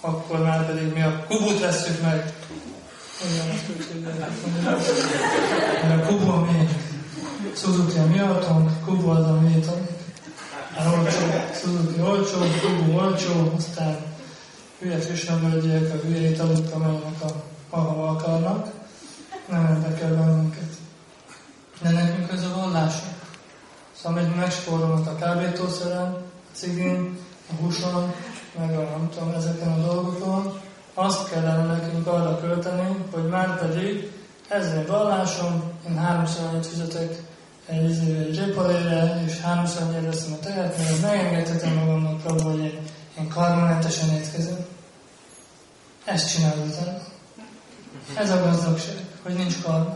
akkor már pedig mi a kubut veszük meg. Mert a kubu a mi. Suzuki a mi autónk, kubu az a mi Olcsó, Suzuki olcsó, kubu olcsó, aztán hülye Krishna völgyiek, a hülye italuk, amelynek a ahol akarnak nem érdekel bennünket. De nekünk ez a vallásunk. Szóval még megspórolnak a kábítószeren, a cigin, a húson, meg a nem tudom, ezeken a dolgokon. Azt kellene nekünk arra költeni, hogy már pedig ez egy vallásom, én háromszor annyit fizetek egy, egy zsépalére, és háromszor annyit veszem a tejet, mert megengedhetem magamnak abban, hogy én, én karmentesen étkezem. Ezt csinálod ember. Ez a gazdagság, hogy nincs karma.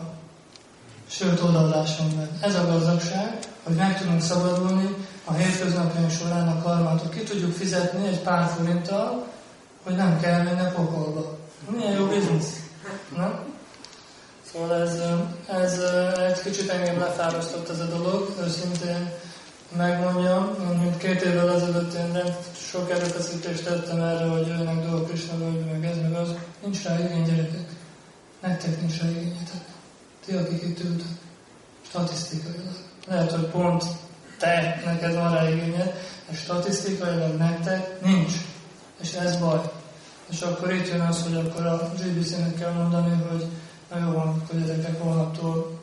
Sőt, odaadáson meg. Ez a gazdagság, hogy meg tudunk szabadulni a hétköznapjaink során a karmától. Ki tudjuk fizetni egy pár forinttal, hogy nem kell menni pokolba. Milyen jó biznisz, nem? Szóval ez, ez egy kicsit engem lefárasztott ez a dolog, őszintén megmondjam, mint két évvel ezelőtt én sok erőfeszítést tettem erre, hogy jöjjenek dolgok hogy meg ez, meg az. Nincs rá igény, gyerekek. Nektek nincs igényetek. Ti, akik itt ültek. Statisztikailag. Lehet, hogy pont te, neked van rá igényed, de statisztikailag nektek nincs. És ez baj. És akkor itt jön az, hogy akkor a GBC-nek kell mondani, hogy na jó van, akkor gyerekek holnaptól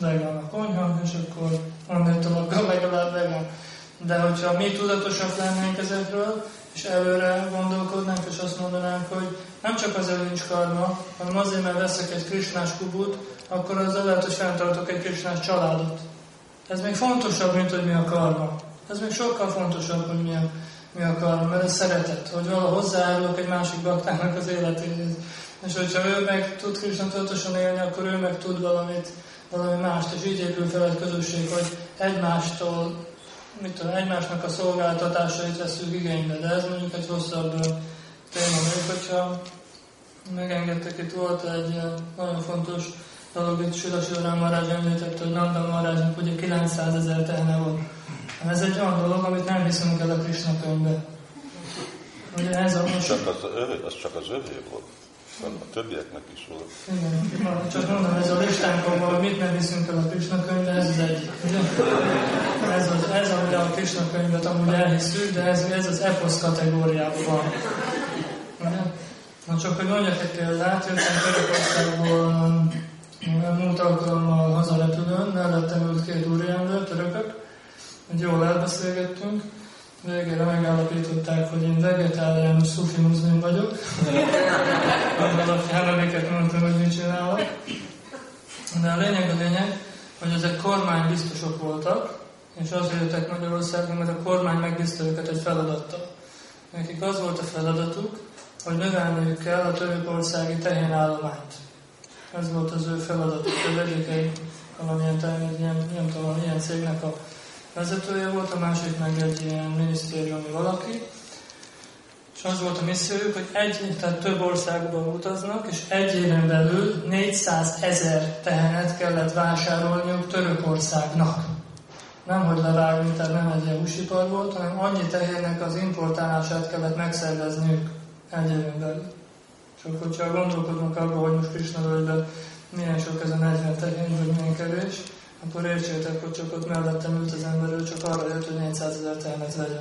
vegán a konyha, és akkor onnantól akkor legalább vegán. De hogyha mi tudatosak lennénk ezekről, és előre gondolkodnánk, és azt mondanánk, hogy nem csak az nincs karma, hanem azért, mert veszek egy krisnás kubut, akkor az lehet, hogy fenntartok egy krisnás családot. Ez még fontosabb, mint hogy mi a karma. Ez még sokkal fontosabb, hogy mi a, mi a karma, mert ez szeretet, hogy valahogy hozzájárulok egy másik baktának az életéhez. És hogyha ő meg tud Krisna tudatosan élni, akkor ő meg tud valamit, valami mást, és így épül fel egy közösség, hogy egymástól, mit tudom, egymásnak a szolgáltatásait veszünk igénybe, de ez mondjuk egy hosszabb téma. Még hogyha megengedtek, itt volt egy nagyon fontos dolog, itt Sula Sivarán Marázs említette, hogy Nanda Marázsnak ugye 900 ezer tehne volt. Ez egy olyan dolog, amit nem hiszünk el a Krishna könyvbe. Ugye ez a most... Csak az, övé, az csak az övé volt. A többieknek is volt. Igen, csak mondom, ez a listánkon hogy mit nem hiszünk el a Krishna könyvbe, ez az egyik. Ez, az, ez ami a Krishna könyvet amúgy elhiszük, de ez, ez az eposz kategóriában van. Na csak, hogy mondjak egy példát, jöttem Törökországból múlt alkalommal hazarepülőn, mellettem ült két úriember, törökök, hogy jól elbeszélgettünk, végére megállapították, hogy én vegetáriánus szufi muszlim vagyok. Az alapján, amiket mondtam, hogy mit csinálok. De a lényeg a lényeg, hogy ezek kormány biztosok voltak, és azért jöttek Magyarországra, mert a kormány megbízta őket egy feladattal. Nekik az volt a feladatuk, hogy növelniük kell a törökországi tehénállományt. Ez volt az ő feladatuk, hogy egyik egy valamilyen, ilyen, nem tudom, ilyen cégnek a vezetője volt, a másik meg egy ilyen minisztériumi valaki, és az volt a missziójuk, hogy egy, tehát több országban utaznak, és egy éven belül 400 ezer tehenet kellett vásárolniuk Törökországnak. Nem, hogy levágni, tehát nem egy ilyen húsipar volt, hanem annyi tehérnek az importálását kellett megszervezniük egy éven belül. Csak hogyha gondolkodunk abban, hogy most völgyben milyen sok ez a 40 tehén, vagy milyen kevés, akkor értsétek, hogy csak ott mellettem ült az ember, ő csak arra jött, hogy 400 ezer tehenet vegye.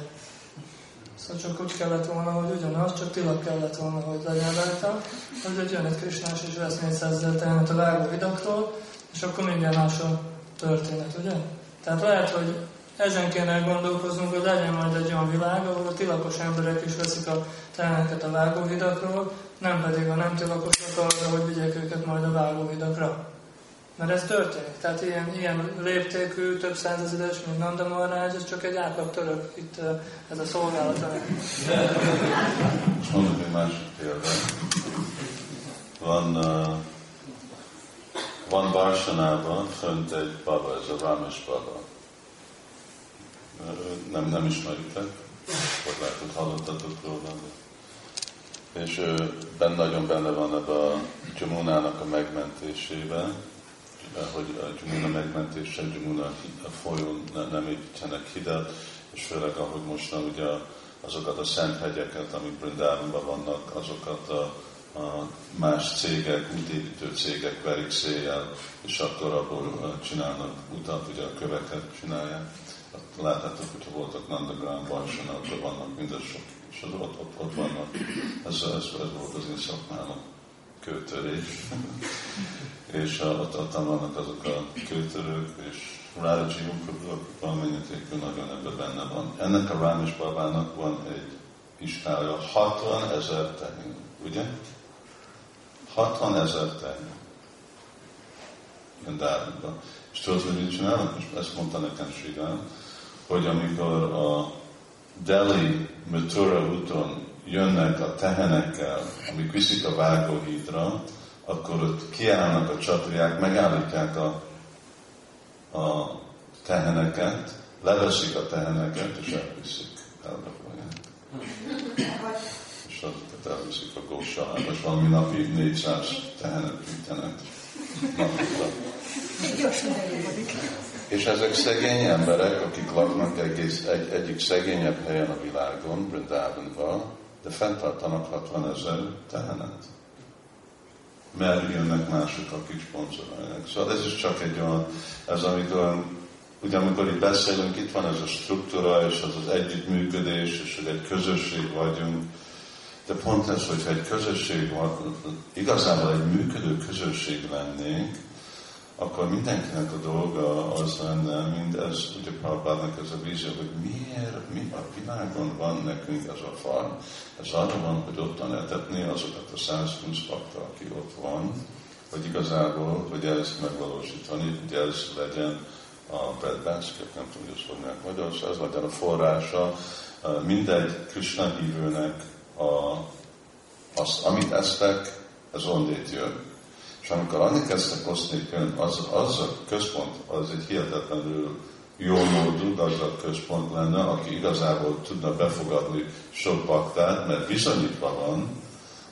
Szóval csak úgy kellett volna, hogy ugyanaz, csak tilak kellett volna, hogy legyen rajta, hogy egy jön egy Krisnás és vesz 400 ezer tehenet a vágó vidaktól, és akkor minden más a történet, ugye? Tehát lehet, hogy ezen kéne gondolkoznunk, hogy legyen majd egy olyan világ, ahol a tilakos emberek is veszik a teheneket a vágóhidakról, nem pedig a nem tilakosok arra, hogy vigyek őket majd a vágóhidakra. Mert ez történik. Tehát ilyen, ilyen léptékű, több százezeres, mint Nanda Maharaj, ez csak egy átlag török itt ez a szolgálat. Most mondok egy másik példát. Van, uh, van Barsanában fönt egy baba, ez a Ramesh baba. Nem, nem ismeritek, vagy lehet, hogy hallottatok róla. És ő ben, nagyon benne van ebbe a Jamunának a megmentésében, hogy a Jumuna megmentése, Jumuna folyón nem építenek hidat, és főleg ahogy most ugye azokat a szent hegyeket, amik Brindávonban vannak, azokat a, a más cégek, útépítő cégek verik széjjel, és akkor abból csinálnak utat, ugye a köveket csinálják. Látjátok, hogyha voltak Nandagram, Barsana, akkor vannak mindez sok, és az ott, ott, ott vannak. Ez, ez, ez volt az én szakmának kőtörés. És ott, ott vannak azok a kőtörők, és Rádaji valamennyitében nagyon ebben benne van. Ennek a Rámes babának van egy istája, 60 ezer tehén, ugye? 60 ezer tehén. Ilyen Dárinban. És tudod, hogy mit csinálnak? És ezt mondta nekem Sridán, hogy amikor a Delhi Mathura úton jönnek a tehenekkel, amik viszik a vágóhídra, akkor ott kiállnak a csatúják, megállítják a, a teheneket, leveszik a teheneket, és elviszik, elrabolják. És azokat elviszik a gósalába, és valami napi 400 tehenet gyűjtenek. És ezek szegény emberek, akik laknak egész, egy, egyik szegényebb helyen a világon, Brindávonban, de fenntartanak 60 ezer tehenet. Mert jönnek mások, akik sponsorálják. Szóval ez is csak egy olyan, ez amikor, ugye amikor itt beszélünk, itt van ez a struktúra, és az az együttműködés, és hogy egy közösség vagyunk, de pont ez, hogyha egy közösség van, igazából egy működő közösség lennénk, akkor mindenkinek a dolga az lenne, mind ez, ugye Prabhupádnak ez a vízió, hogy miért, mi a világon van nekünk ez a farm. Ez arra van, hogy ottan etetni azokat a 120 bakta, aki ott van, hogy igazából, hogy ez megvalósítani, hogy ez legyen a bread basket, nem tudom, hogy ezt mondják magyarul, szóval ez legyen a forrása mindegy Krishna hívőnek a, az, amit esztek, ez onnét jön. És amikor annak kezdtek osztni az, az a központ, az egy hihetetlenül jó módú, gazdag központ lenne, aki igazából tudna befogadni sok baktát, mert bizonyítva van,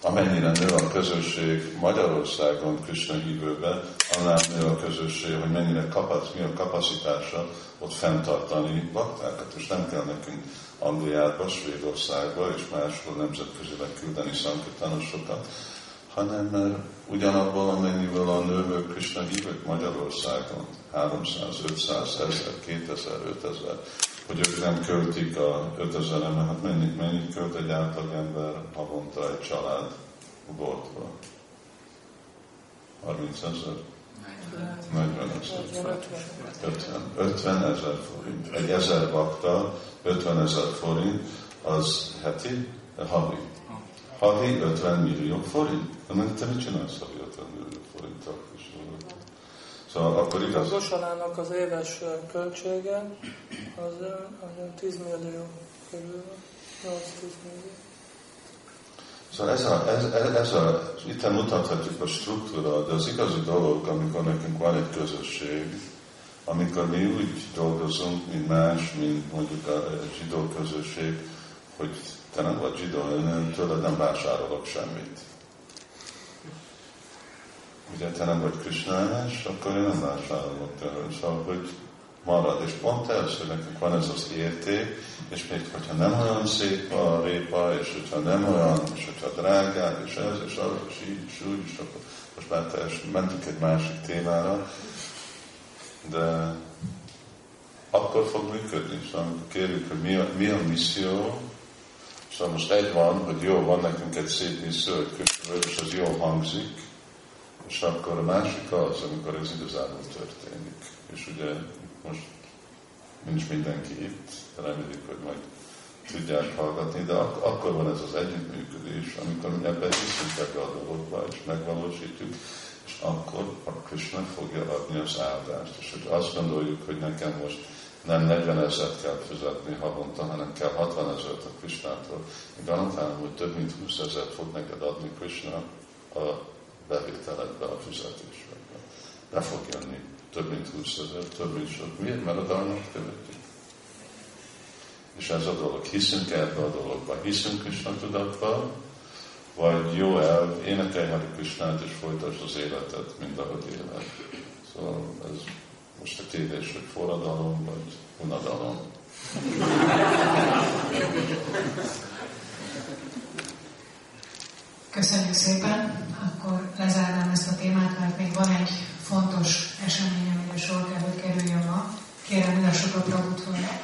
amennyire nő a közösség Magyarországon Krishna hívőbe, annál nő a közösség, hogy mennyire kapac, mi a kapacitása ott fenntartani baktákat, és nem kell nekünk Angliába, Svédországba és máshol nemzetközileg küldeni szankítánosokat, hanem mert ugyanabból, amennyiből a nővők Krishna hívők Magyarországon, 300, 500, 1000, 2000, 5000, hogy ők nem költik a 5000 ember, hát mennyit, mennyit költ egy ember havonta egy család boltba? 30 ezer? 40 ezer. 50, 50 ezer forint. Egy ezer bakta, 50 ezer forint, az heti, havi. Havi 50 millió forint. Nem, te mit csinálsz havi 50 millió forinttal? Szóval akkor igaz. A Gosanának az éves költsége az, az 10 millió körül, 8-10 millió. Szóval ez a, ez, ez, ez a, itt mutathatjuk a struktúra, de az igazi dolog, amikor nekünk van egy közösség, amikor mi úgy dolgozunk, mint más, mint mondjuk a zsidó közösség, hogy te nem vagy zsidó, én tőled nem vásárolok semmit. Ugye te nem vagy krisnálás, akkor én nem vásárolok tőled. Szóval, hogy marad. És pont ez, hogy nekünk van ez az érték, és még hogyha nem olyan szép a répa, és hogyha nem olyan, és hogyha drágább, és ez, és az, és így, és úgy, és akkor most már teljesen mentünk egy másik témára, de akkor fog működni. Szóval kérjük, hogy mi a, mi a misszió, Szóval most egy van, hogy jó, van nekünk egy szép egy köszönő, és az jó hangzik, és akkor a másik az, amikor ez igazából történik. És ugye most nincs mindenki itt, reméljük, hogy majd tudják hallgatni, de ak- akkor van ez az együttműködés, amikor mi ebben hiszünk ebbe a dologba, és megvalósítjuk, és akkor a Krishna fogja adni az áldást. És hogy azt gondoljuk, hogy nekem most nem 40 ezeret kell fizetni havonta, hanem kell 60 ezeret a Krishnától. Én garantálom, hogy több mint 20 ezeret fog neked adni Krishna a bevételedbe, a fizetésbe. Be fog jönni több mint 20 ezer, több mint sok. Miért? Mert a dalmat követjük. És ez a dolog. Hiszünk ebbe a dologba. Hiszünk Krishna tudatba, vagy jó el, énekelj Hari Krishnát, és folytasd az életet, mint ahogy éled. Szóval ez most a kérdés, hogy forradalom vagy unadalom. Köszönjük szépen! Akkor lezárnám ezt a témát, mert még van egy fontos esemény, amire sor kell, hogy kerüljön ma. Kérem, ülessük a prabutvorra.